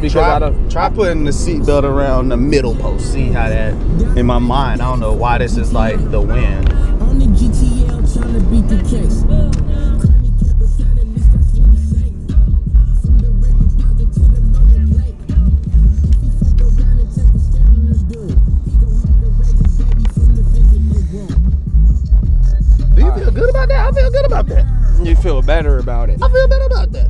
because try, I don't. try putting the seatbelt around the middle post. See how that in my mind. I don't know why this is like the wind. On the GTL trying to beat the case. Grammy kept it sad, at least that's what he say. From the red deposit to the lower lake. He fuck around and take a scandalous dude. He gon' have to raise his baby from the visiting room. Do you feel good about that? I feel good about that. You feel better about it. I feel better about that.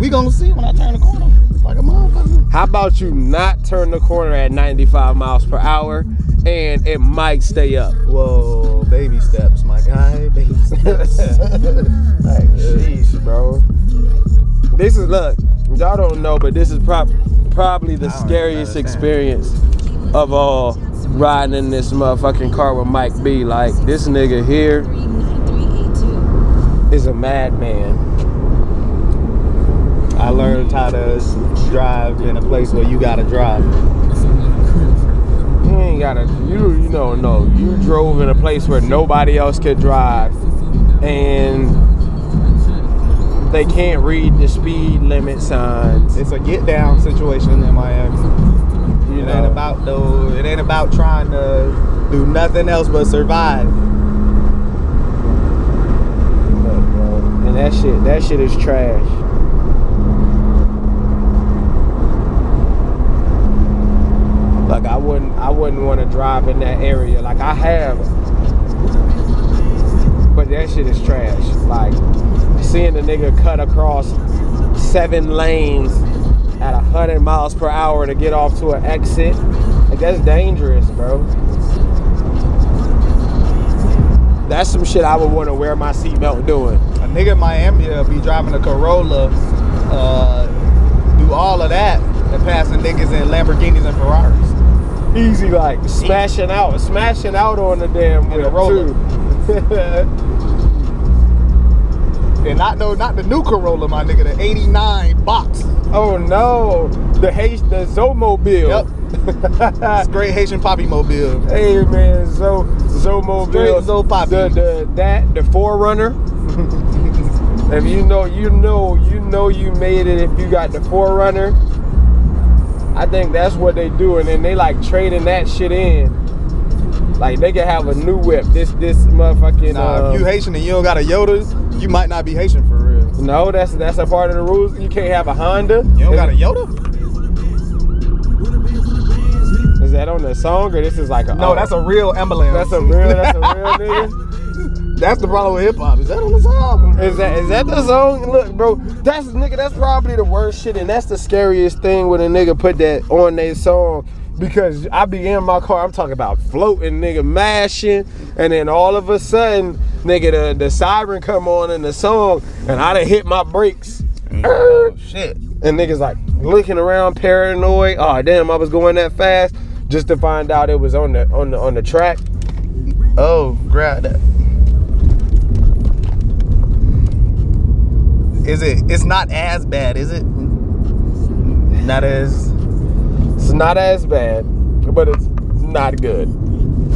We gonna see when I turn the corner like a motherfucker. How about you not turn the corner at 95 miles per hour and it might stay up? Whoa, baby steps, my guy. Baby steps. Like, jeez, bro. This is look, y'all don't know, but this is prob- probably the scariest experience of all riding in this motherfucking car with Mike B. Like this nigga here is a madman. I learned how to drive in a place where you gotta drive. You ain't gotta you you don't know. You drove in a place where nobody else could drive and they can't read the speed limit signs. It's a get down situation in Miami. You know. It ain't about though. It ain't about trying to do nothing else but survive. And that shit, that shit is trash. Like I wouldn't, want to drive in that area. Like I have, but that shit is trash. Like seeing a nigga cut across seven lanes at hundred miles per hour to get off to an exit. Like that's dangerous, bro. That's some shit I would want to wear my seatbelt doing. A nigga in Miami will be driving a Corolla, uh, do all of that, and passing niggas in Lamborghinis and Ferraris. Easy like smashing out, smashing out on the damn wheel too. And not no, not the new Corolla, my nigga, the '89 box. oh no, the H, the Zomobile. It's great Haitian poppy mobile. hey man, Zo Zomobile. Straight Zo Poppy. The, the that the 4Runner. if you know, you know, you know, you made it if you got the 4Runner. I think that's what they do, and then they like trading that shit in. Like they can have a new whip. This this motherfucking. Nah, uh, if you Haitian and you don't got a Yoda, you might not be Haitian for real. No, that's that's a part of the rules. You can't have a Honda. You don't got a Yoda? Is that on the song or this is like a? No, oh, that's a real ambulance. that's a real that's a real nigga. That's the problem with hip hop. Is that on the song? Is that is that the song? Look, bro, that's nigga. That's probably the worst shit, and that's the scariest thing when a nigga put that on their song. Because I be in my car, I'm talking about floating, nigga, mashing, and then all of a sudden, nigga, the, the siren come on in the song, and I done hit my brakes. Oh shit. And niggas like looking around paranoid. Oh damn, I was going that fast. Just to find out it was on the on the on the track. Oh, grab that. Is it? It's not as bad, is it? Not as. It's not as bad, but it's not good.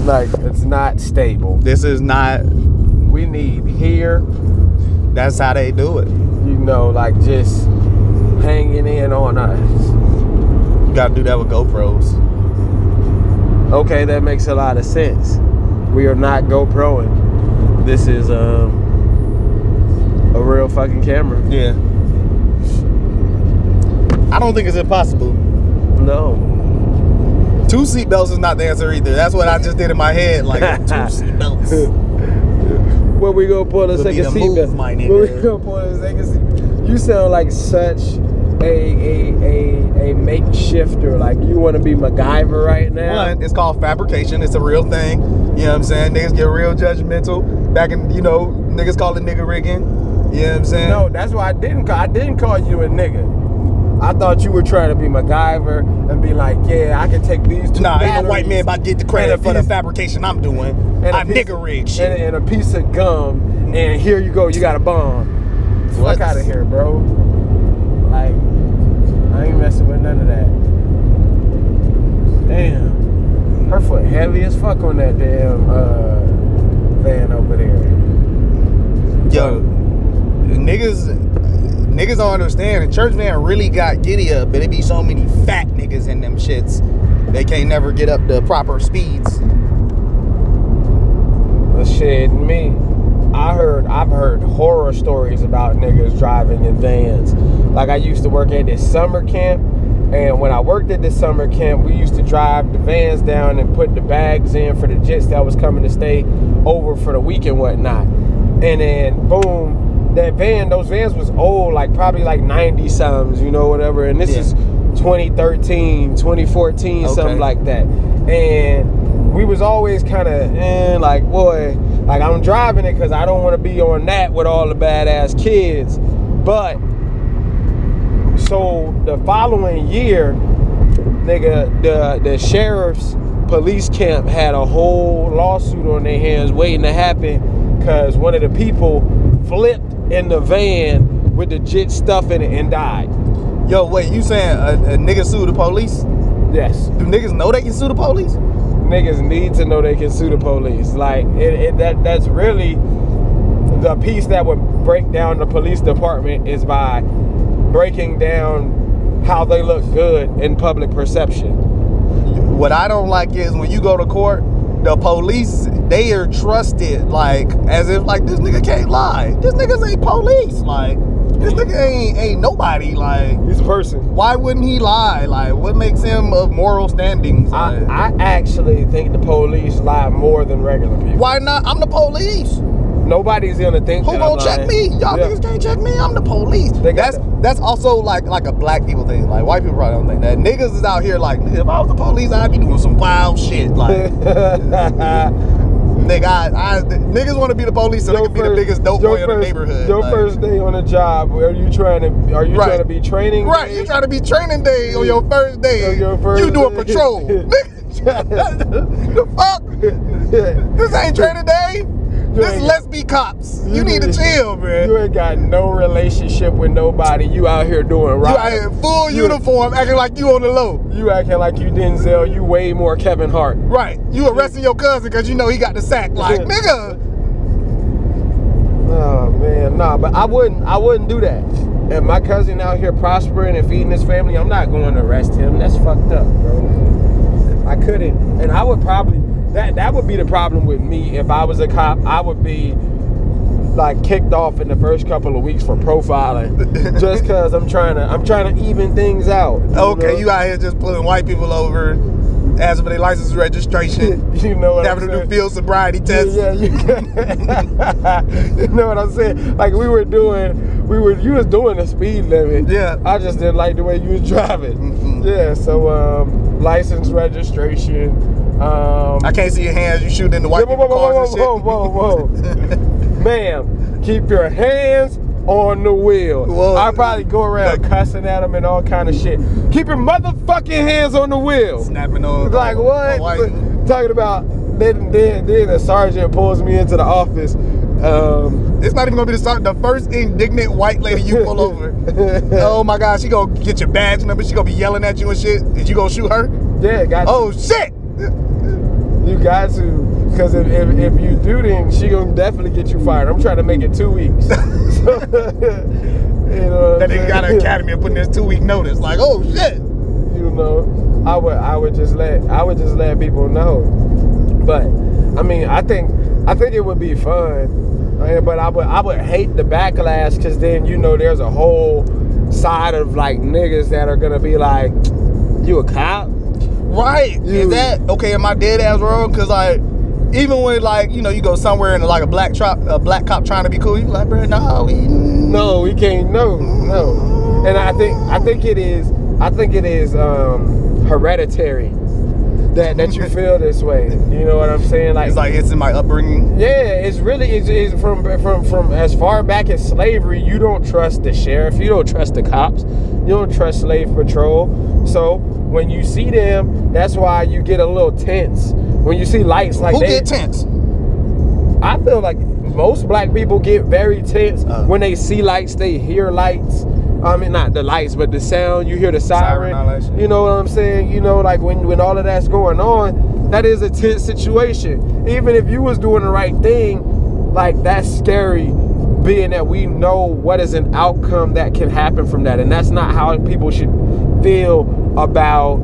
Like it's not stable. This is not. We need here, That's how they do it. you know, like just hanging in on us. You gotta do that with GoPros. Okay, that makes a lot of sense. We are not GoProing. This is um, a real fucking camera. Yeah. I don't think it's impossible. No. Two seatbelts is not the answer either. That's what I just did in my head. Like two seatbelts. When we gonna Would be second the seat? move, my When nigga. we gonna pull the second seat? You sound like such a a a a makeshifter. Like you want to be MacGyver right now. One, it's called fabrication. It's a real thing. You know what I'm saying? Niggas get real judgmental. Back in, you know, niggas call it nigga rigging. You know what I'm saying? No, that's why I didn't. Call, I didn't call you a nigga. I thought you were trying to be MacGyver and be like, yeah, I can take these two. Nah, ain't batteries white man about to get the credit a for the fabrication I'm doing. and a I piece- nigga rig shit. and, and a piece of gum, and here you go. You got a bomb. What? Fuck out of here, bro. Like, I ain't messing with none of that. Damn, her foot heavy as fuck on that damn uh, van over there. Yo, niggas, niggas don't understand. The church van really got giddy up, but it be so many fat niggas in them shits. They can't never get up the proper speeds. But shit, me, I heard, I've heard horror stories about niggas driving in vans. Like I used to work at this summer camp, and when I worked at this summer camp, we used to drive the vans down and put the bags in for the jets that was coming to stay over for the week and whatnot. And then boom, that van, those vans was old, like probably like 90 somethings, you know, whatever. And this Yeah. is 2013, 2014, Okay. something like that. And we was always kind of eh, like, boy, like I'm driving it because I don't want to be on that with all the badass kids. But so the following year, nigga, the the sheriff's police camp had a whole lawsuit on their hands waiting to happen because one of the people flipped in the van with the jit stuff in it and died. Yo, wait, you saying a, a nigga sue the police? Yes. Do niggas know they can sue the police? niggas need to know they can sue the police. Like it, it, that that's really the piece that would break down the police department is by breaking down how they look good in public perception. What I don't like is when you go to court, the police they are trusted like as if like this nigga can't lie. This nigga's ain't police. Like this nigga ain't ain't nobody. Like He's a person. why wouldn't he lie? Like what makes him of moral standings? I, I actually think the police lie more than regular people. why not? I'm the police. Nobody's gonna think Who gonna check lying. me? Y'all Yeah. niggas can't check me. I'm the police. That's that. that's also like like a black people thing. Like white people probably don't think that. Niggas is out here like if I was the police, I'd be doing some wild shit. Like nigga, I, I niggas want to be the police so they can be the biggest dope your boy in the first- neighborhood. Your like- first day on the job, are you trying to? Are you Right. trying to be training? Right, you trying to be training day on your first day. On your first you doing day. patrol. The fuck? This ain't training day. This let's be cops. You, need to chill, man. You ain't got no relationship with nobody. You out here doing You right. out here in full You- uniform, acting like you on the low. You acting like you Denzel. You way more Kevin Hart. Right. You arresting your cousin because you know he got the sack. Like, Yeah. nigga. Oh man, nah. But I wouldn't. I wouldn't do that. And my cousin out here prospering and feeding his family, I'm not going to arrest him. That's fucked up, bro. I couldn't, and I would probably. That that would be the problem with me if I was a cop. I would be like kicked off in the first couple of weeks for profiling, just because I'm trying to. I'm trying to even things out. Okay, know? you out here just pulling white people over, asking for their license registration, you know what having I'm saying? to do field sobriety tests. Yeah, yeah, you, you know what I'm saying? Like we were doing, we were you was doing the speed limit. Yeah. I just didn't like the way you was driving. Mhm. Yeah, so um, license registration. Um, I can't see your hands. You shooting in the white whoa, people whoa, cars whoa, and whoa, whoa, shit. whoa, Ma'am, keep your hands on the wheel. Whoa. I probably go around Look. cussing at them and all kind of shit. Keep your motherfucking hands on the wheel. Snapping on Like what? Talking about then then then the sergeant pulls me into the office. Um, It's not even gonna be the. The first indignant white lady you pull over. oh my God, she gonna get your badge number. She gonna be yelling at you and shit. Is you gonna shoot her? yeah, got Oh shit! You got to. Because if, if, if you do, then she gonna definitely get you fired. I'm trying to make it two weeks. So, you know, That I'm got an academy and putting this two week notice. Like, oh shit! you know i would i would just let i would just let people know but i mean i think i think it would be fun uh, but i would i would hate the backlash because then you know there's a whole side of like niggas that are gonna be like you a cop Right. You- Is that okay? Am I dead ass wrong? Cause like, even when like you know you go somewhere and like a black trap, a black cop trying to be cool, you like, bro, no, we, no we can't no no and i think i think it is i think it is um hereditary that that you feel this way you know what i'm saying Like it's like it's in my upbringing. Yeah, it's really it's, it's from from from as far back as slavery. You don't trust the sheriff. You don't trust the cops. You don't trust slave patrol. So when you see them, that's why you get a little tense. When you see lights like Who they, get tense? I feel like most black people get very tense Uh. when they see lights. They hear lights. I mean, not the lights, but the sound. You hear the Siren, siren. all that shit. you know what I'm saying? You know, like when when all of that's going on, that is a tense situation. Even if you was doing the right thing, like that's scary being that we know what is an outcome that can happen from that, and that's not how people should feel about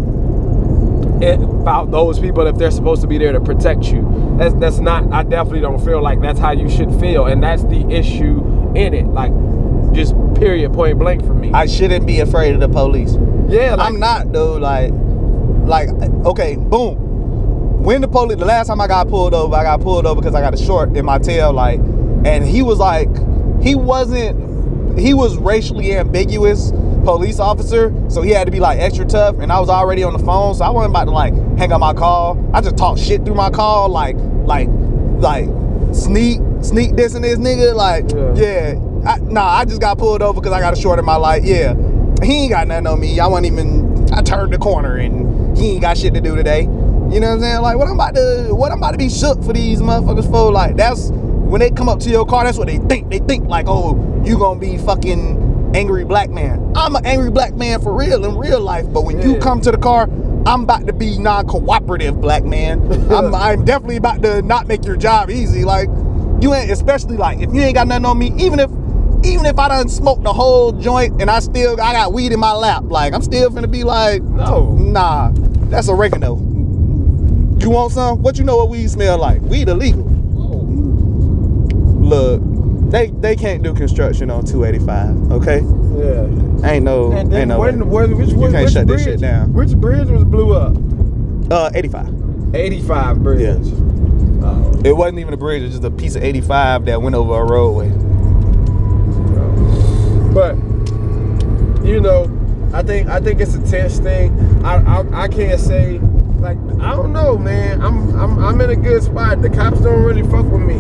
it, about those people if they're supposed to be there to protect you. That's that's not. I definitely don't feel like that's how you should feel, and that's the issue in it. Like, just period, point blank for me. I shouldn't be afraid of the police. yeah, like, I'm not though. Like, like okay, boom. When the police, the last time I got pulled over, I got pulled over because I got a short in my tail light, and he was like, he wasn't, he was racially ambiguous police officer, so he had to be like extra tough, and I was already on the phone, so I wasn't about to like hang up my call. I just talked shit through my call, like, like, like sneak, sneak dissing this nigga, like, Yeah. yeah. I, nah, I just got pulled over because I got a short in my light. Yeah, he ain't got nothing on me. I wasn't even. I turned the corner and he ain't got shit to do today. You know what I'm saying? Like, what I'm about to, what I'm about to be shook for these motherfuckers for? Like, that's when they come up to your car. That's what they think. They think like, oh, you gonna be fucking angry black man. I'm an angry black man for real in real life. But when you come to the car. I'm about to be non-cooperative, black man. I'm, I'm definitely about to not make your job easy. Like, you ain't especially like if you ain't got nothing on me, even if even if I done smoked the whole joint and I still I got weed in my lap, like I'm still gonna be like, No. nah, that's oregano. You want some? What you know what weed smell like? Weed illegal. Look, they they can't do construction on 285, okay? yeah. Ain't no And then ain't no when, way. which, You which, can't which shut bridge, this shit down. Which bridge was blew up? Uh 85. 85 bridge. Yeah. Oh. It wasn't even a bridge, it was just a piece of 85 that went over a roadway. But you know, I think I think it's a tense thing. I I, I can't say like I don't know, man. I'm I'm I'm in a good spot. The cops don't really fuck with me,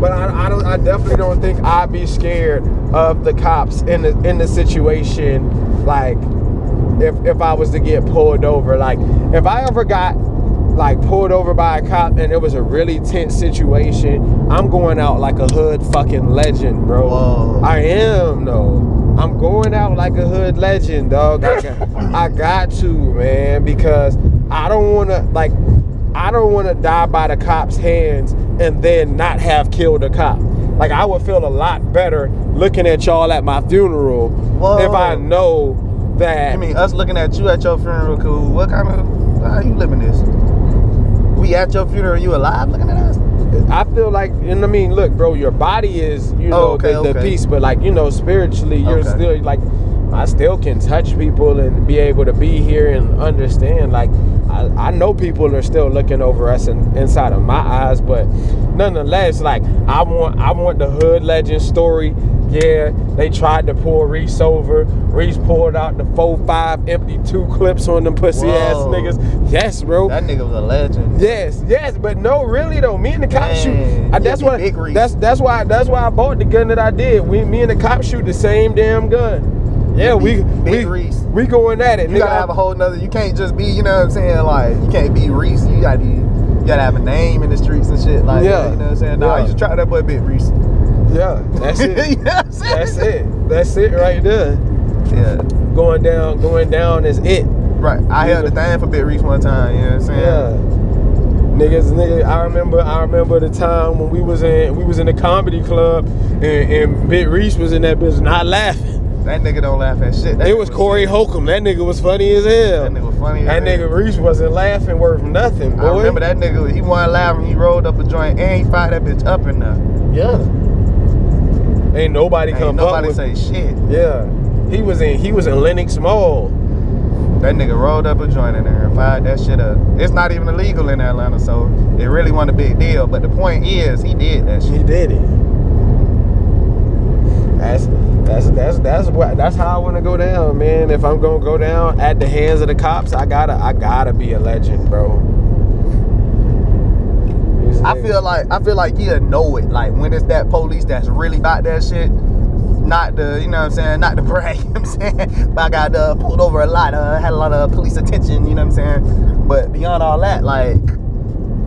but I, I don't I definitely don't think I'd be scared of the cops in the in the situation. Like if if I was to get pulled over, like if I ever got like pulled over by a cop and it was a really tense situation, I'm going out like a hood fucking legend, bro. Whoa. I am though. I'm going out like a hood legend, dog. I got, I got to, man, because I don't want to like I don't want to die by the cop's hands and then not have killed a cop. Like I would feel a lot better looking at y'all at my funeral if I know that I mean, us looking at you at your funeral, cool. What kind of how you living this? We at your funeral, you alive looking at us? I feel like, and I mean, look, bro, your body is, you know, Oh, okay, the, the okay. piece, but like, you know, spiritually, you're Okay. still like, I still can touch people and be able to be here and understand. Like, I, I know people are still looking over us in, inside of my eyes, but nonetheless, like, I want, I want the hood legend story. Yeah, they tried to pull Reese over. Reese pulled out the four, five empty two clips on them pussy ass niggas. Yes, bro. That nigga was a legend. Yes, yes, but no, really though. Me and the cop shoot. I, that's why. That's that's why. That's why I bought the gun that I did. We, me and the cop shoot the same damn gun. Yeah, we we Reese. we going at it. You nigga. gotta have a whole nother. You can't just be, you know what I'm saying? Like, you can't be Reese. You gotta be, you gotta have a name in the streets and shit. Like, Yeah. you know what I'm saying? Nah, Yeah. you just try that boy Big Reese. Yeah, that's you it. know what I'm saying? that's it. That's it right there. Yeah. Going down, going down is it. Right. I held the thing for Big Reese one time. You know what I'm saying? Yeah. Niggas, nigga, I remember, I remember the time when we was in, we was in the comedy club, and, and Big Reese was in that bitch not laughing. That nigga don't laugh at shit. That It was Corey shit. Holcomb. That nigga was funny as hell. That nigga was funny. That hell. nigga Reese wasn't laughing worth nothing, boy. I remember that nigga. He wasn't laughing. He rolled up a joint and he fired that bitch up in there. Yeah. Ain't nobody Ain't come nobody up with. say shit. Yeah. He was in. He was in Lenox Mall. That nigga rolled up a joint in there and fired that shit up. It's not even illegal in Atlanta, so it really wasn't a big deal. But the point is, he did that shit. He did it. That's that's that's that's what that's how I want to go down, man. If I'm gonna go down at the hands of the cops, I gotta I gotta be a legend, bro. I feel like I feel like you know it. Like when it's that police that's really about that shit. Not the, you know what I'm saying, not the brag, you know what I'm saying? But I got uh, pulled over a lot, uh, had a lot of police attention, you know what I'm saying? But beyond all that, like,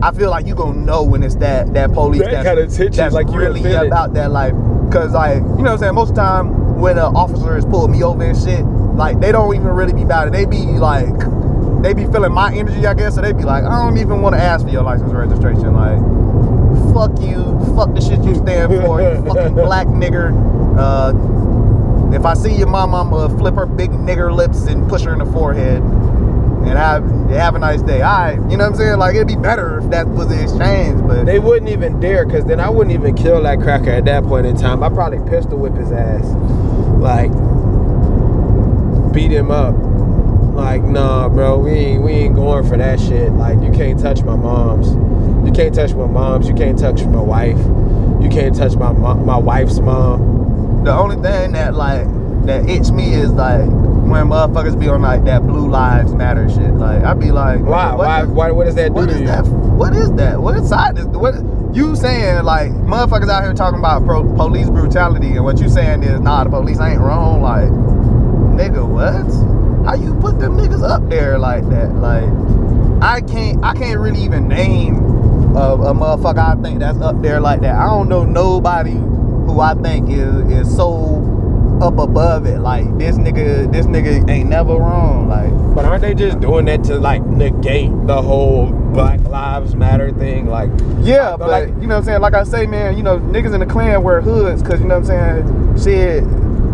I feel like you gonna know when it's that that police That that's, that's like you really about that life. Cause like, you know what I'm saying, most of the time when an officer is pulling me over and shit, like they don't even really be about it. They be like, they be feeling my energy, I guess, so they be like, I don't even want to ask for your license registration. Like, fuck you, fuck the shit you stand for, you fucking black nigger. Uh, if I see your mom, I'ma flip her big nigger lips and push her in the forehead. And have have a nice day. All right, you know what I'm saying? Like it'd be better if that was the exchange, but They wouldn't even dare, cause then I wouldn't even kill that cracker at that point in time. I probably pistol whip his ass, like beat him up. Like, nah, bro, we ain't we ain't going for that shit. Like, you can't touch my mom's. You can't touch my mom's. You can't touch my wife. You can't touch my mo- my wife's mom. the only thing that like that itch me is like when motherfuckers be on like that blue lives matter shit. Like I'd be like, Why? what Why? is- Why? What does that do What to is you? that? What is that? What side is what? You saying like motherfuckers out here talking about pro, police brutality, and what you saying is nah, the police ain't wrong. Like, nigga, what? How you put them niggas up there like that? Like, I can't, I can't really even name a, a motherfucker I think that's up there like that. I don't know nobody who I think is is so up above it. Like this nigga, this nigga ain't never wrong. Like. But aren't they just doing that to like negate the whole Black Lives Matter thing? Like, Yeah, But but like- you know what I'm saying? Like I say, man, you know, niggas in the Klan wear hoods because you know what I'm saying? Shit,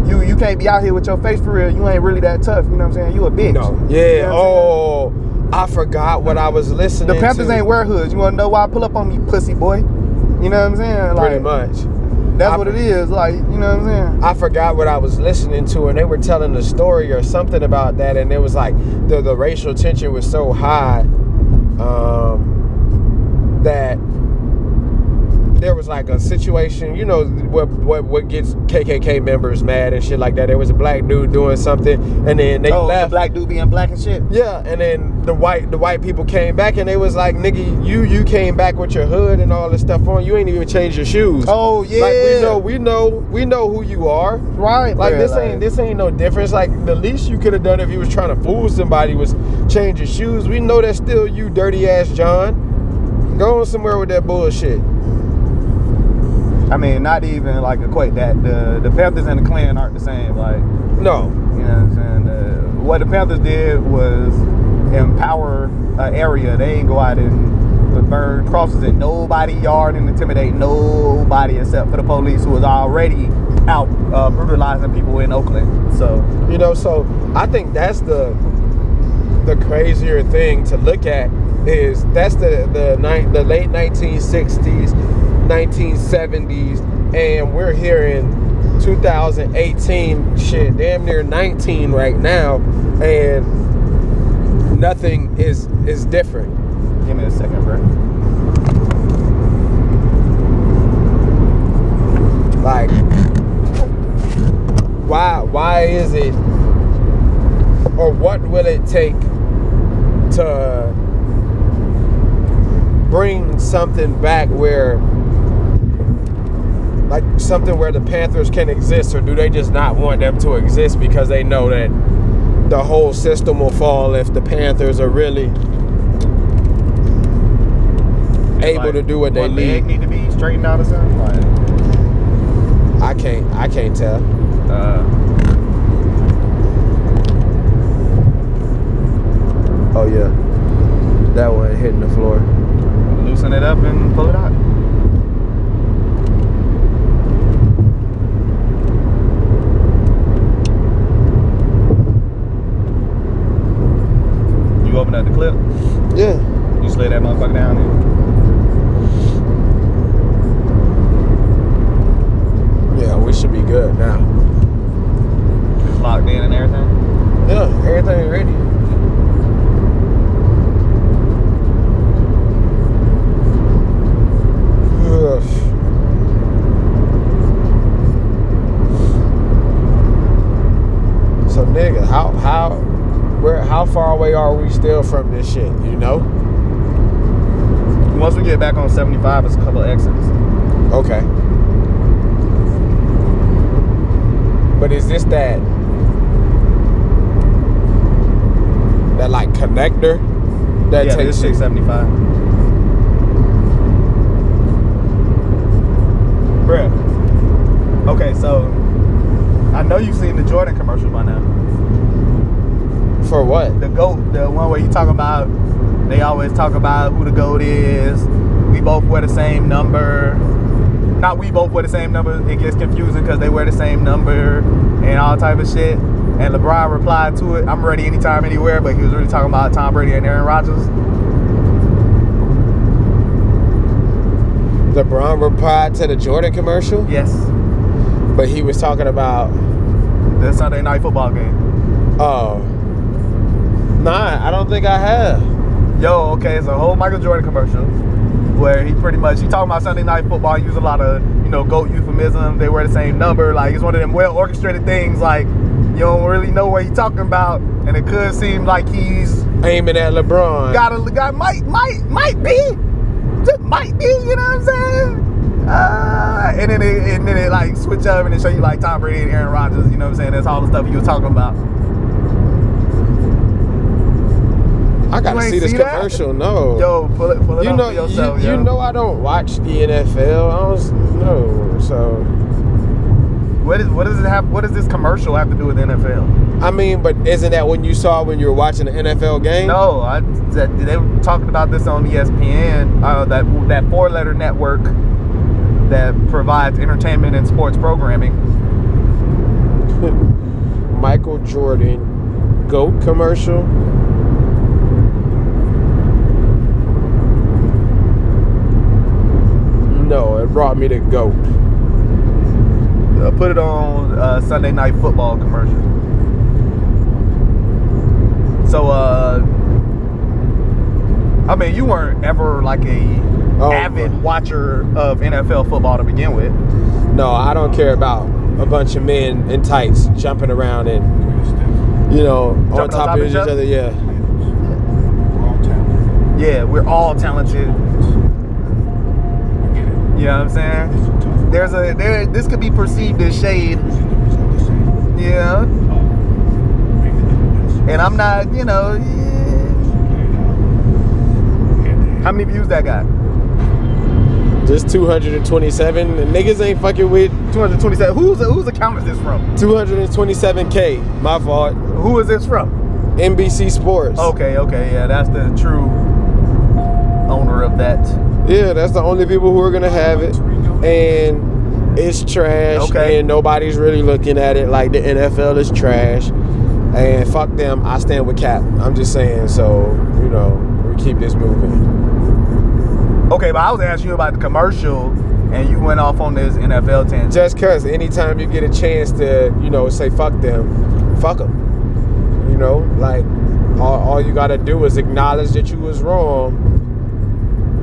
you you can't be out here with your face for real. You ain't really that tough. You know what I'm saying? You a bitch. no, You yeah. know what saying? Oh, I forgot what I was listening. To. The Panthers to. ain't wear hoods. You wanna know why? I Pull up on me, pussy boy. You know what I'm saying? Like pretty much. That's I- what it is. Like, you know what I'm saying? I forgot what I was listening to, and they were telling a story or something about that, and it was like the the racial tension was so high um, that there was like a situation, you know, what what what gets KKK members mad and shit like that. There was a black dude doing something, and then they oh, left. the black dude being black and shit. Yeah, and then the white the white people came back and they was like, nigga, you you came back with your hood and all this stuff on. You ain't even changed your shoes. Oh yeah. Like we know, we know, we know who you are. right. Like this ain't this ain't no difference. Like the least you could have done if you was trying to fool somebody was change your shoes. We know that's still you, dirty ass John. Going somewhere with that bullshit. I mean, not even like equate that. The the Panthers and the Klan aren't the same. Like No, You know what I'm saying? Uh, what the Panthers did was empower an area. They ain't go out and burn crosses in nobody yard and intimidate nobody except for the police who was already out uh, brutalizing people in Oakland. So you know. So I think that's the the crazier thing to look at is that's the the the late 1960s, 1970s, and we're here in 2018. Shit, damn near 19 right now, and nothing is is different. give me a second, bro. Like, why why is it, or what will it take to bring something back where, like something where the Panthers can exist, or do they just not want them to exist because they know that the whole system will fall if the Panthers are really able Like, to do what they need? need to be straightened out or something. Like, I can't I can't tell. uh, Oh yeah, that one hitting the floor. loosen it up and pull it out. The clip. Yeah. You slid that motherfucker down there. Yeah, we should be good now. It's locked in and everything. Yeah, everything ready. Ugh. So nigga, how how where how far away are we still from this shit, you know? Once we get back on 75, it's a couple exits. Okay. But is this that that like connector that yeah, takes this you? 675. Bruh. Okay, so I know you've seen the Jordan commercial by now. For what? The GOAT, the one where you talk about, they always talk about who the GOAT is. we both wear the same number. Not we both wear the same number. It gets confusing because they wear the same number and all type of shit. And LeBron replied to it, "I'm ready anytime, anywhere." But he was really talking about Tom Brady and Aaron Rodgers. LeBron replied to the Jordan commercial, Yes, but he was talking about the Sunday night football game. oh. Nah, I don't think I have. Yo, okay, it's a whole Michael Jordan commercial where he pretty much he talking about Sunday night football. He use a lot of you know goat euphemism. They wear the same number. Like it's one of them well orchestrated things. Like you don't really know what he's talking about, and it could seem like he's Aiming at LeBron. got a got might might might be just might be. You know what I'm saying? Uh, and then it, and then it like switch up and it show you like Tom Brady and Aaron Rodgers. You know what I'm saying? That's all the stuff he was talking about. I gotta see this see that? commercial. No. Yo, pull it pull it you know, yourself. you, yo. you know, I don't watch the NFL. I don't know. So, What is what does it have? What does this commercial have to do with the NFL? I mean, but isn't that when you saw when you were watching the NFL game? No, I that they were talking about this on ESPN, uh, that that four letter network that provides entertainment and sports programming. Michael Jordan goat commercial. No, it brought me to goat. Uh, put it on uh, Sunday Night Football commercial. So, uh, I mean, you weren't ever like a Oh, avid watcher of NFL football to begin with. No, I don't care about a bunch of men in tights jumping around and you know on Jumping on top, top of of each each other? other. Yeah. Yeah, we're all talented. You know what I'm saying? There's a there. This could be perceived as shade. Yeah. And I'm not, you know. yeah. How many views that got? Just 227. And niggas ain't fucking with 227. Who's whose account is this from? 227k. My fault. Who is this from? NBC Sports. Okay, okay, yeah, that's the true owner of that. Yeah, that's the only people who are gonna have it, and it's trash. Okay. And nobody's really looking at it like the NFL is trash. And fuck them. I stand with Kap. I'm just saying. So you know, we keep this moving. Okay, but I was asking you about the commercial, and you went off on this NFL tangent. Just cause anytime you get a chance to, you know, say fuck them, fuck them. You know, like all, all you gotta do is acknowledge that you was wrong.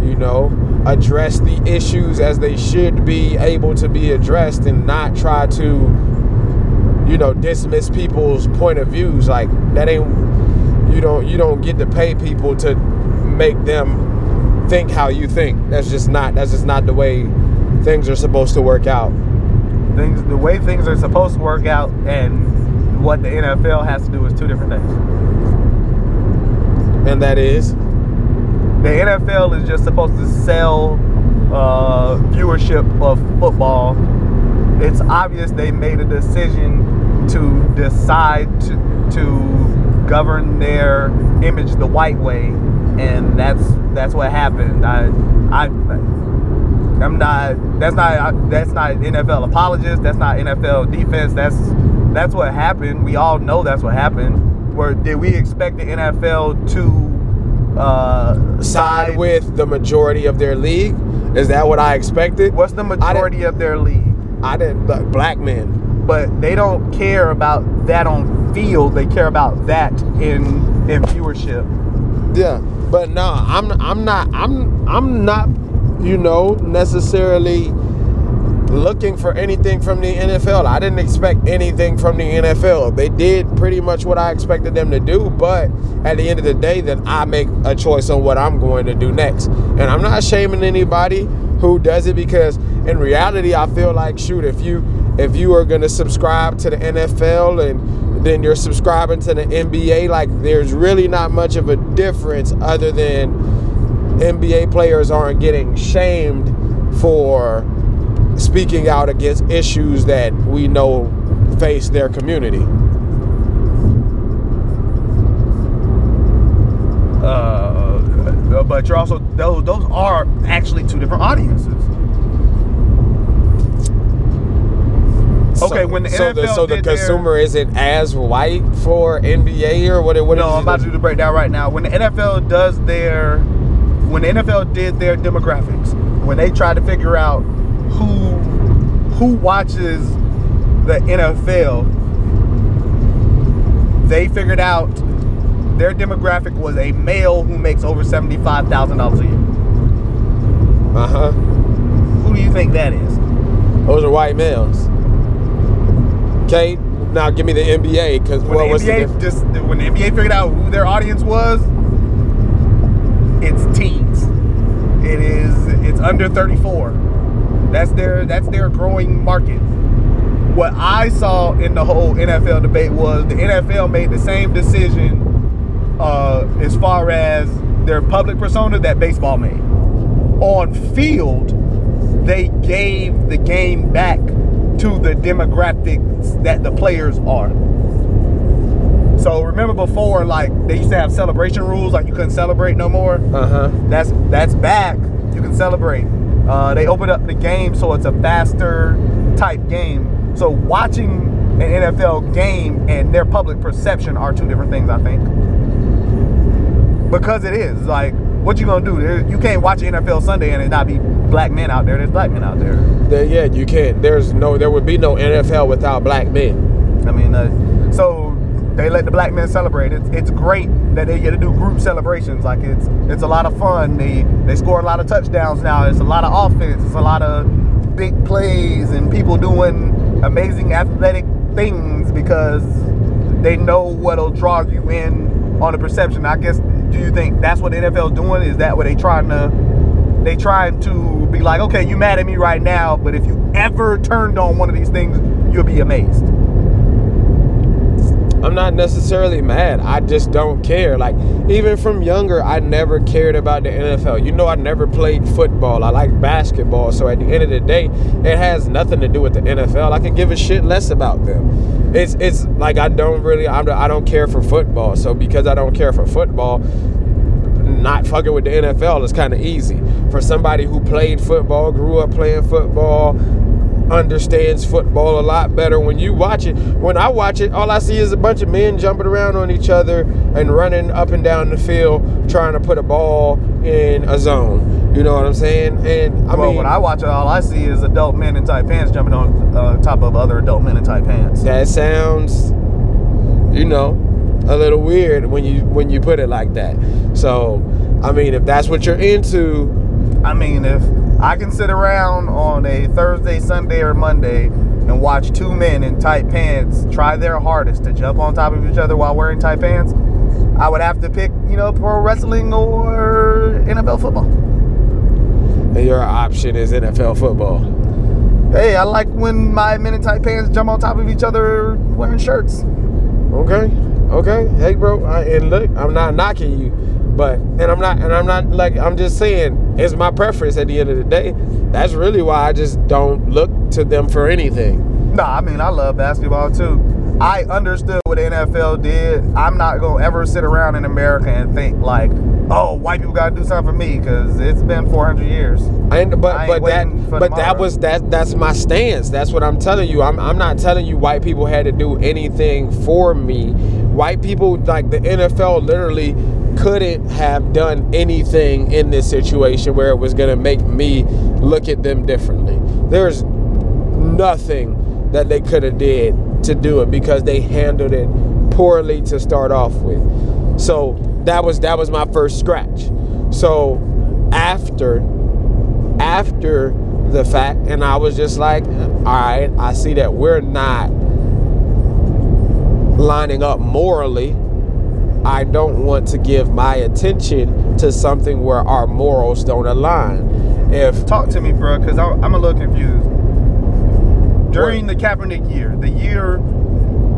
You know, address the issues as they should be able to be addressed, and not try to, you know, dismiss people's point of views. Like that ain't. You don't. You don't get to pay people to make them think how you think. That's just not. That's just not the way things are supposed to work out. things the way things are supposed to work out and what the NFL has to do is two different things. And that is. The NFL is just supposed to sell uh, viewership of football. It's obvious they made a decision to decide to, to govern their image the white way, and that's that's what happened. I I I'm not. That's not. That's not NFL apologist. That's not NFL defense. That's that's what happened. We all know that's what happened. Where did we expect the NFL to uh, side with the majority of their league. Is that what I expected? What's the majority of their league? I didn't. But black men. But they don't care about that on field. They care about that in in viewership. Yeah, but no, I'm. I'm not. I'm. I'm not. You know, necessarily looking for anything from the NFL. I didn't expect anything from the NFL. They did pretty much what I expected them to do, but at the end of the day, then I make a choice on what I'm going to do next. And I'm not shaming anybody who does it because in reality, I feel like shoot, if you if you are going to subscribe to the NFL and then you're subscribing to the NBA, like there's really not much of a difference other than NBA players aren't getting shamed for speaking out against issues that we know face their community. Uh, but but you're also those those are actually two different audiences. Okay, when the so the, so the did their- consumer isn't as white for NBA or what? What? No, I'm about to do the breakdown right now. When the NFL does their, when the NFL did their demographics, when they tried to figure out who who watches the NFL, they figured out their demographic was a male who makes over seventy five thousand dollars a year. Uh huh. Who do you think that is? Those are white males. Okay, now give me the NBA because what was the NBA just when the NBA figured out who their audience was, it's teens. It is it's under 34. That's their that's their growing market. What I saw in the whole NFL debate was the NFL made the same decision uh, as far as their public persona that baseball made. On field, they gave the game back to the demographics that the players are. So remember before, like they used to have celebration rules, like you couldn't celebrate no more. Uh-huh. That's that's back. You can celebrate. Uh, they opened up the game so it's a faster type game. So watching an NFL game and their public perception are two different things, I think. Because it is like, what you gonna do? You can't watch NFL Sunday and it not be black men out there. There's black men out there. There- yeah, you can't. There's no. There would be no NFL without black men. I mean, uh, so they let the black men celebrate. It's, it's great that they get to do group celebrations. Like it's it's a lot of fun. They they score a lot of touchdowns now. It's a lot of offense. It's a lot of big plays and people doing amazing athletic things because they know what'll draw you in on the perception. I guess. Do you think that's what the NFL is doing? Is that what they trying to? They trying to be like, okay, you mad at me right now, but if you ever turned on one of these things, you'll be amazed. I'm not necessarily mad. I just don't care. Like even from younger, I never cared about the NFL. You know, I never played football. I like basketball. So at the end of the day, it has nothing to do with the NFL. I can give a shit less about them. It's it's like I don't really I'm, I don't care for football. So because I don't care for football, not fucking with the NFL is kind of easy. For somebody who played football, grew up playing football, understands football a lot better when you watch it. When I watch it, all I see is a bunch of men jumping around on each other and running up and down the field trying to put a ball in a zone. You know what I'm saying? And I well, mean, when I watch it, all I see is adult men in tight pants jumping on uh, top of other adult men in tight pants. that sounds, you know, a little weird when you when you put it like that. So, I mean, if that's what you're into, I mean, if I can sit around on a Thursday, Sunday, or Monday and watch two men in tight pants try their hardest to jump on top of each other while wearing tight pants, I would have to pick, you know, pro wrestling or NFL football. your option is NFL football. Hey, I like when my men in tight pants jump on top of each other wearing shirts. Okay, okay. Hey, bro. I, and look, I'm not knocking you, but and I'm not and I'm not like I'm just saying it's my preference. At the end of the day, that's really why I just don't look to them for anything. Nah, I mean, I love basketball too. I understood what the NFL did. I'm not gonna ever sit around in America and think like, oh, white people gotta do something for me because it's been 400 years. And but but that but that was that that's my stance. That's what I'm telling you. I'm I'm not telling you white people had to do anything for me. White people like the NFL literally couldn't have done anything in this situation where it was gonna make me look at them differently. There's nothing that they could have did to do it because they handled it poorly to start off with. So that was that was my first scratch. So after after the fact and I was just like, all right, I see that we're not lining up morally. I don't want to give my attention to something where our morals don't align. If Talk to me, bro, because I'm, I'm a little confused. During the Kaepernick year, the year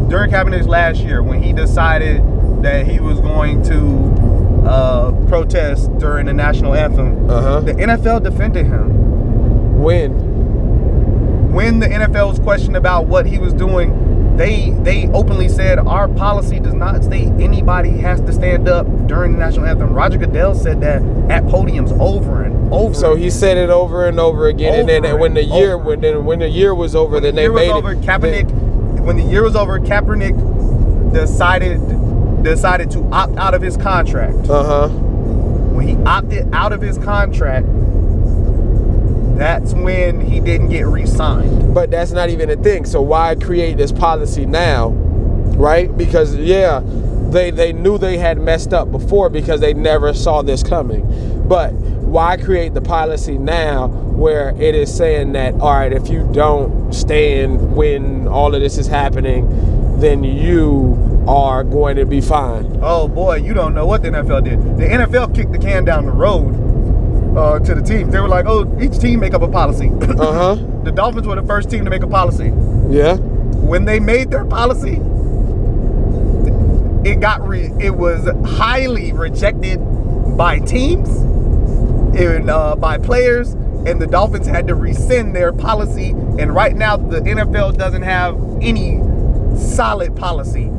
during Kaepernick's last year, when he decided that he was going to uh, protest during the national anthem, Uh-huh. the NFL defended him. when When the NFL was questioned about what he was doing, they they openly said our policy does not state anybody has to stand up during the national anthem. Roger Goodell said that at podiums over and over. So he said it over and over again, and then Over when the year over. when then when the year was over, when then the they made over, it. Kaepernick. When the year was over, Kaepernick decided decided to opt out of his contract. Uh huh. When he opted out of his contract, that's when he didn't get re-signed. But that's not even a thing. So why create this policy now, right? Because yeah, they they knew they had messed up before because they never saw this coming. But why create the policy now where it is saying that all right, if you don't stand when all of this is happening, then you are going to be fined. Oh boy, you don't know what the NFL did. The NFL kicked the can down the road uh, to the teams. They were like, "Oh, each team make up a policy." Uh huh. the Dolphins were the first team to make a policy. Yeah. When they made their policy, it got re- it was highly rejected by teams and uh, by players, and the Dolphins had to rescind their policy. And right now, the NFL doesn't have any solid policy.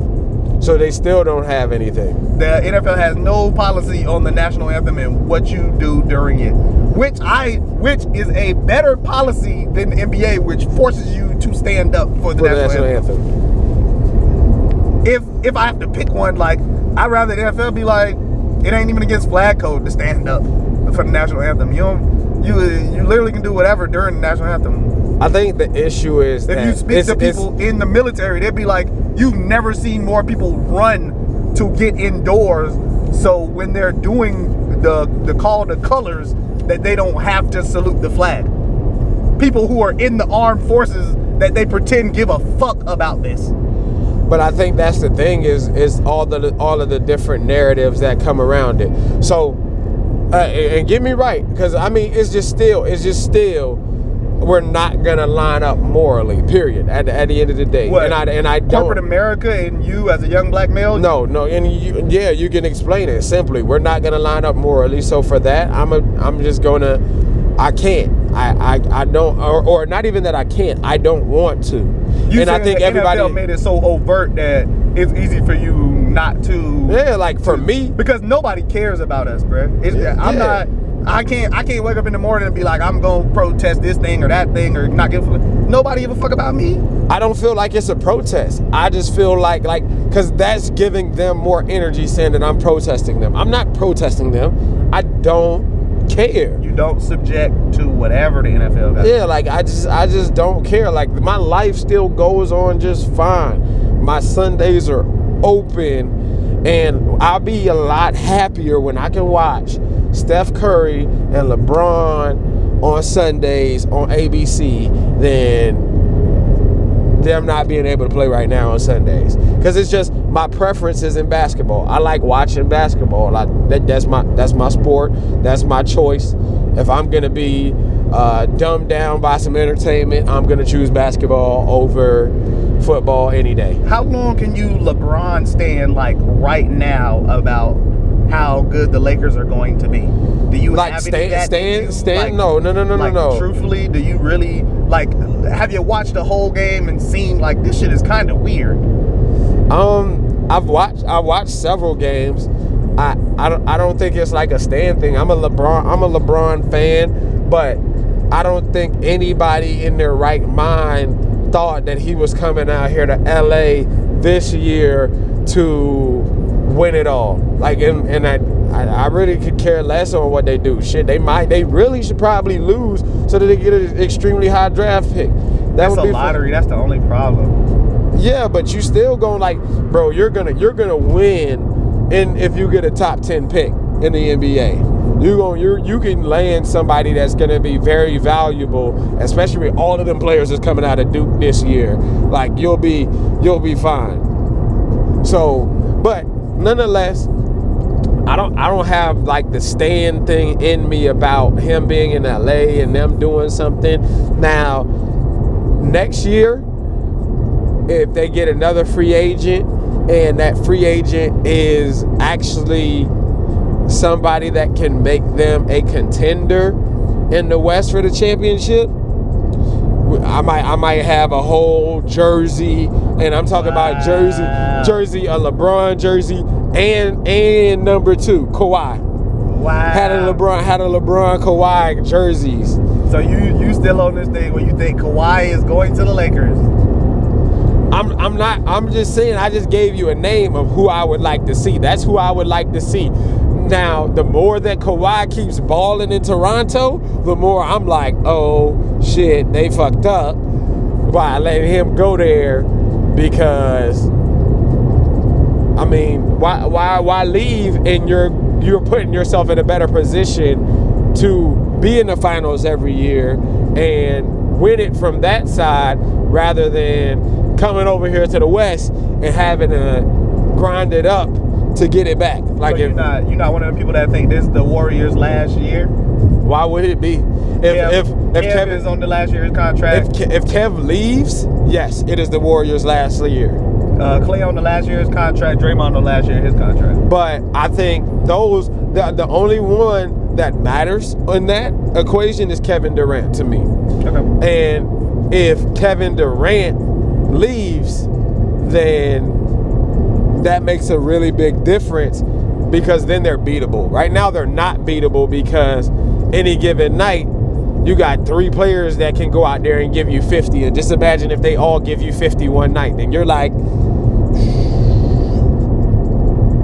So they still don't have anything. The NFL has no policy on the national anthem and what you do during it, which I which is a better policy than the NBA, which forces you to stand up for the, For the national, national anthem. anthem. If if I have to pick one, like I'd rather the NFL be like, it ain't even against flag code to stand up for the national anthem. You don't you you literally can do whatever during the national anthem. I think the issue is If that you speak to people in the military, they'd be like, you've never seen more people run to get indoors. So when they're doing the the call to colors, that they don't have to salute the flag. People who are in the armed forces that they pretend give a fuck about this. But I think that's the thing is is all the all of the different narratives that come around it. So, uh, and and get me right, because I mean it's just still it's just still we're not gonna line up morally. Period. At, the- at the end of the day, What, and I and I Corporate don't. America and you as a young black male. No, no, and you, yeah, you can explain it simply. We're not gonna line up morally. So for that, I'm a, I'm just gonna, I can't. I, I, I don't, or, or not even that I can't. I don't want to. You and I think everybody, NFL made it so overt that it's easy for you not to. yeah, like for me, because nobody cares about us, bro. It's, Yeah. I'm Yeah. not. I can't. I can't wake up in the morning and be like, I'm gonna protest this thing or that thing or not give. a fuck. Nobody give a fuck about me. I don't feel like it's a protest. I just feel like like because that's giving them more energy, saying that I'm protesting them. I'm not protesting them. I don't care. You don't subject to whatever the NFL got. Yeah, like I just I just don't care. Like my life still goes on just fine. My Sundays are open and I'll be a lot happier when I can watch Steph Curry and LeBron on Sundays on ABC than them not being able to play right now on Sundays. Cause it's just my preference is in basketball. I like watching basketball. I, that, that's my that's my sport. That's my choice. If I'm gonna be uh, dumbed down by some entertainment, I'm gonna choose basketball over football any day. How long can you LeBron stand like right now about how good the Lakers are going to be? Do you Like have any stand, of in stand. Like- no, no, no, no, like, no, no. Truthfully, do you really like? Have you watched the whole game and seen like this shit is kind of weird? Um, I've watched I watched several games. I I don't I don't think it's like a stand thing. I'm a LeBron I'm a LeBron fan, but I don't think anybody in their right mind thought that he was coming out here to LA this year to win it all. Like and, and I, I I really could care less on what they do. Shit, they might they really should probably lose so that they get an extremely high draft pick. That That's would a be fun. lottery. That's the only problem. Yeah, but you still going like, bro, you're gonna you're gonna win and if you get a top ten pick in the NBA. You going you you can land somebody that's gonna be very valuable, especially with all of them players that's coming out of Duke this year. Like you'll be you'll be fine. So, but nonetheless, I don't I don't have like the stand thing in me about him being in LA and them doing something. Now, next year, if they get another free agent and that free agent is actually somebody that can make them a contender in the West for the championship, I might I might have a whole jersey, and I'm talking about jersey, jersey, a LeBron jersey, and and number two, Kawhi. Wow. Had a LeBron, had a LeBron Kawhi jerseys. So you you still on this thing where you think Kawhi is going to the Lakers? I'm I'm not I'm just saying I just gave you a name of who I would like to see. That's who I would like to see. Now, the more that Kawhi keeps balling in Toronto, the more I'm like, oh shit, they fucked up. By letting him go there because I mean, why why why leave and you're you're putting yourself in a better position to be in the finals every year and win it from that side rather than coming over here to the West and having to grind it up to get it back. Like so you're if, not you're not one of the people that think this is the Warriors' last year. why would it be? If Kev, if if Kev Kevin is on the last year's if, contract, if Kev leaves, yes, it is the Warriors' last year. uh, Clay on the last year's contract, Draymond on the last year his contract. But I think those the, the only one that matters in that equation is Kevin Durant to me. Okay. And if Kevin Durant leaves, then that makes a really big difference because then they're beatable. Right now they're not beatable because any given night you got three players that can go out there and give you 50 and just imagine if they all give you 50 one night then you're like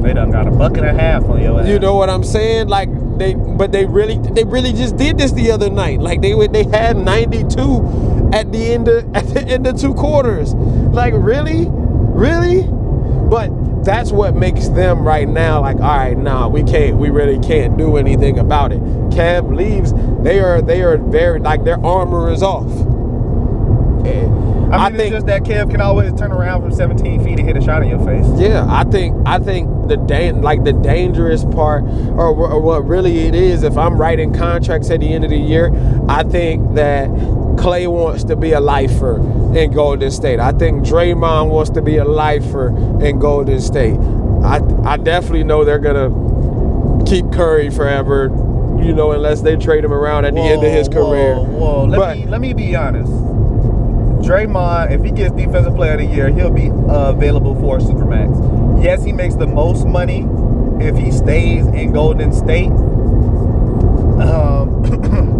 They done got a buck and a half on your ass. You know what I'm saying? Like they, but they really, they really just did this the other night. Like they would, they had 92 at the end of at the end of two quarters. Like really, really. But that's what makes them right now. Like all right, nah, we can't, we really can't do anything about it. Kev leaves. They are, they are very like their armor is off. And I mean, it's just that Kev can always turn around from 17 feet and hit a shot in your face. Yeah, I think I think the dan- like the dangerous part, or, or what really it is, if I'm writing contracts at the end of the year, I think that Clay wants to be a lifer in Golden State. I think Draymond wants to be a lifer in Golden State. I I definitely know they're gonna keep Curry forever, you know, unless they trade him around at the end of his Whoa, career. Whoa, whoa. Let But- me let me be honest. Draymond, if he gets Defensive Player of the Year, he'll be uh, available for supermax. Yes, he makes the most money if he stays in Golden State. Um,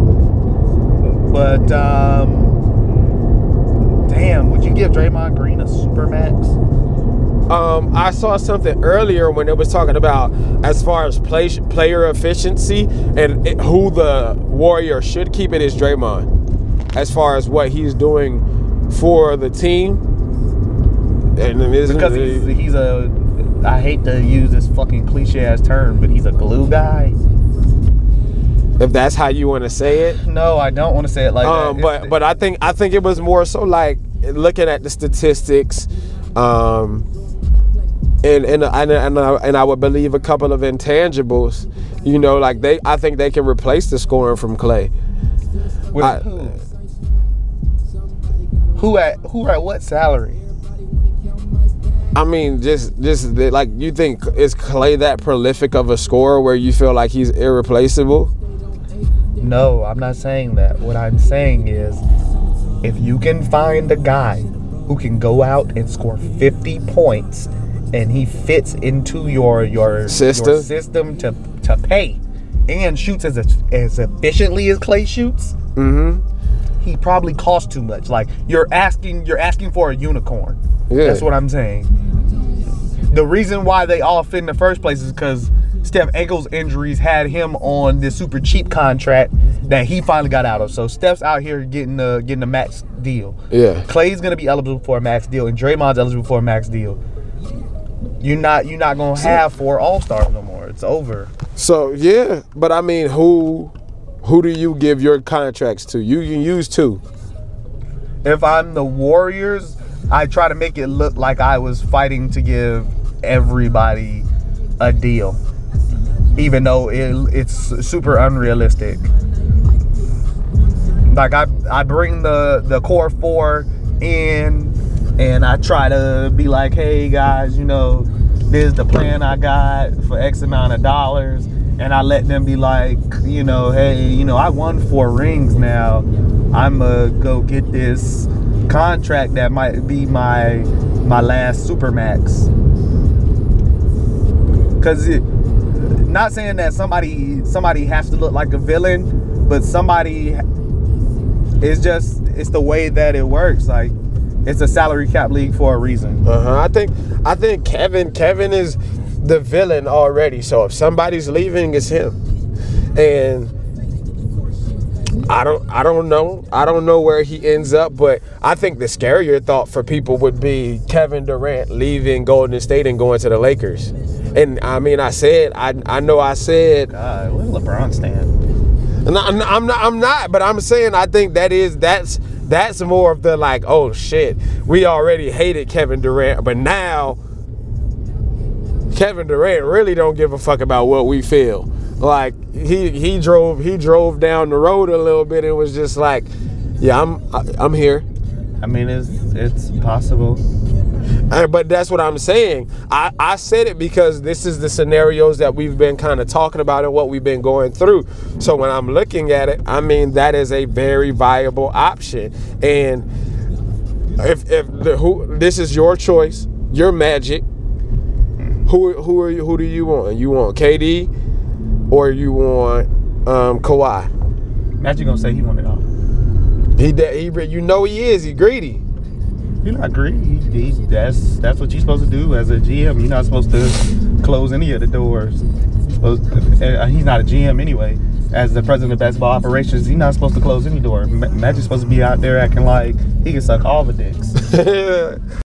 but um, damn, would you give Draymond Green a supermax? um, I saw something earlier when it was talking about as far as play, player efficiency and it, who the Warrior should keep it is Draymond, as far as what he's doing for the team. And Because he's he's a I hate to use this fucking cliche ass term, but he's a glue guy. If that's how you want to say it. No, I don't want to say it like Um, that. but but I think I think it was more so like looking at the statistics, um, and and and and I, and I would believe a couple of intangibles. You know, like they I think they can replace the scoring from Clay. With I- who? Who at who at what salary? I mean, just just like you think is Clay that prolific of a scorer where you feel like he's irreplaceable? No, I'm not saying that. What I'm saying is if you can find a guy who can go out and score 50 points and he fits into your your System? your system to to pay and shoots as as efficiently as Clay shoots, Mm-hmm. he probably costs too much. Like you're asking you're asking for a unicorn. Yeah. That's what I'm saying. The reason why they all fit in the first place is because Steph ankles injuries had him on this super cheap contract that he finally got out of. So Steph's out here getting the getting a max deal. Yeah. Clay's gonna be eligible for a max deal, and Draymond's eligible for a max deal. You're not you're not gonna have four All Stars no more. It's over. So yeah, but I mean, who who do you give your contracts to? You can use two. If I'm the Warriors, I try to make it look like I was fighting to give everybody a deal, even though it, it's super unrealistic. Like I, I bring the the core four in, and I try to be like, hey guys, you know, this is the plan I got for X amount of dollars, and I let them be like, you know, hey, you know, I won four rings now. I'm gonna go get this contract that might be my my last supermax. Cause it, not saying that somebody somebody has to look like a villain, but somebody it's just it's the way that it works. Like it's a salary cap league for a reason. Uh-huh. I think I think Kevin Kevin is the villain already. So if somebody's leaving, it's him. And I don't I don't know. I don't know where he ends up, but I think the scarier thought for people would be Kevin Durant leaving Golden State and going to the Lakers. And I mean, I said I I know I said God, where's LeBron stand? and I'm not, I'm not I'm not, but I'm saying I think that is that's that's more of the like, oh shit, we already hated Kevin Durant, but now Kevin Durant really don't give a fuck about what we feel. Like he he drove he drove down the road a little bit and was just like, yeah, I'm I'm here. I mean, it's it's possible. But that's what I'm saying. I, I said it because this is the scenarios that we've been kind of talking about and what we've been going through. So when I'm looking at it, I mean that is a very viable option. And if if the, who this is your choice, your magic. Who who are you, who do you want? You want KD or you want um, Kawhi? Magic gonna say he want it all. He he re- you know he is. He greedy. He not greedy. He, that's that's what you're supposed to do as a GM. You're not supposed to close any of the doors. Uh, He's not a GM anyway. As the president of basketball operations, he's not supposed to close any door. Ma- Magic's supposed to be out there acting like he can suck all the dicks.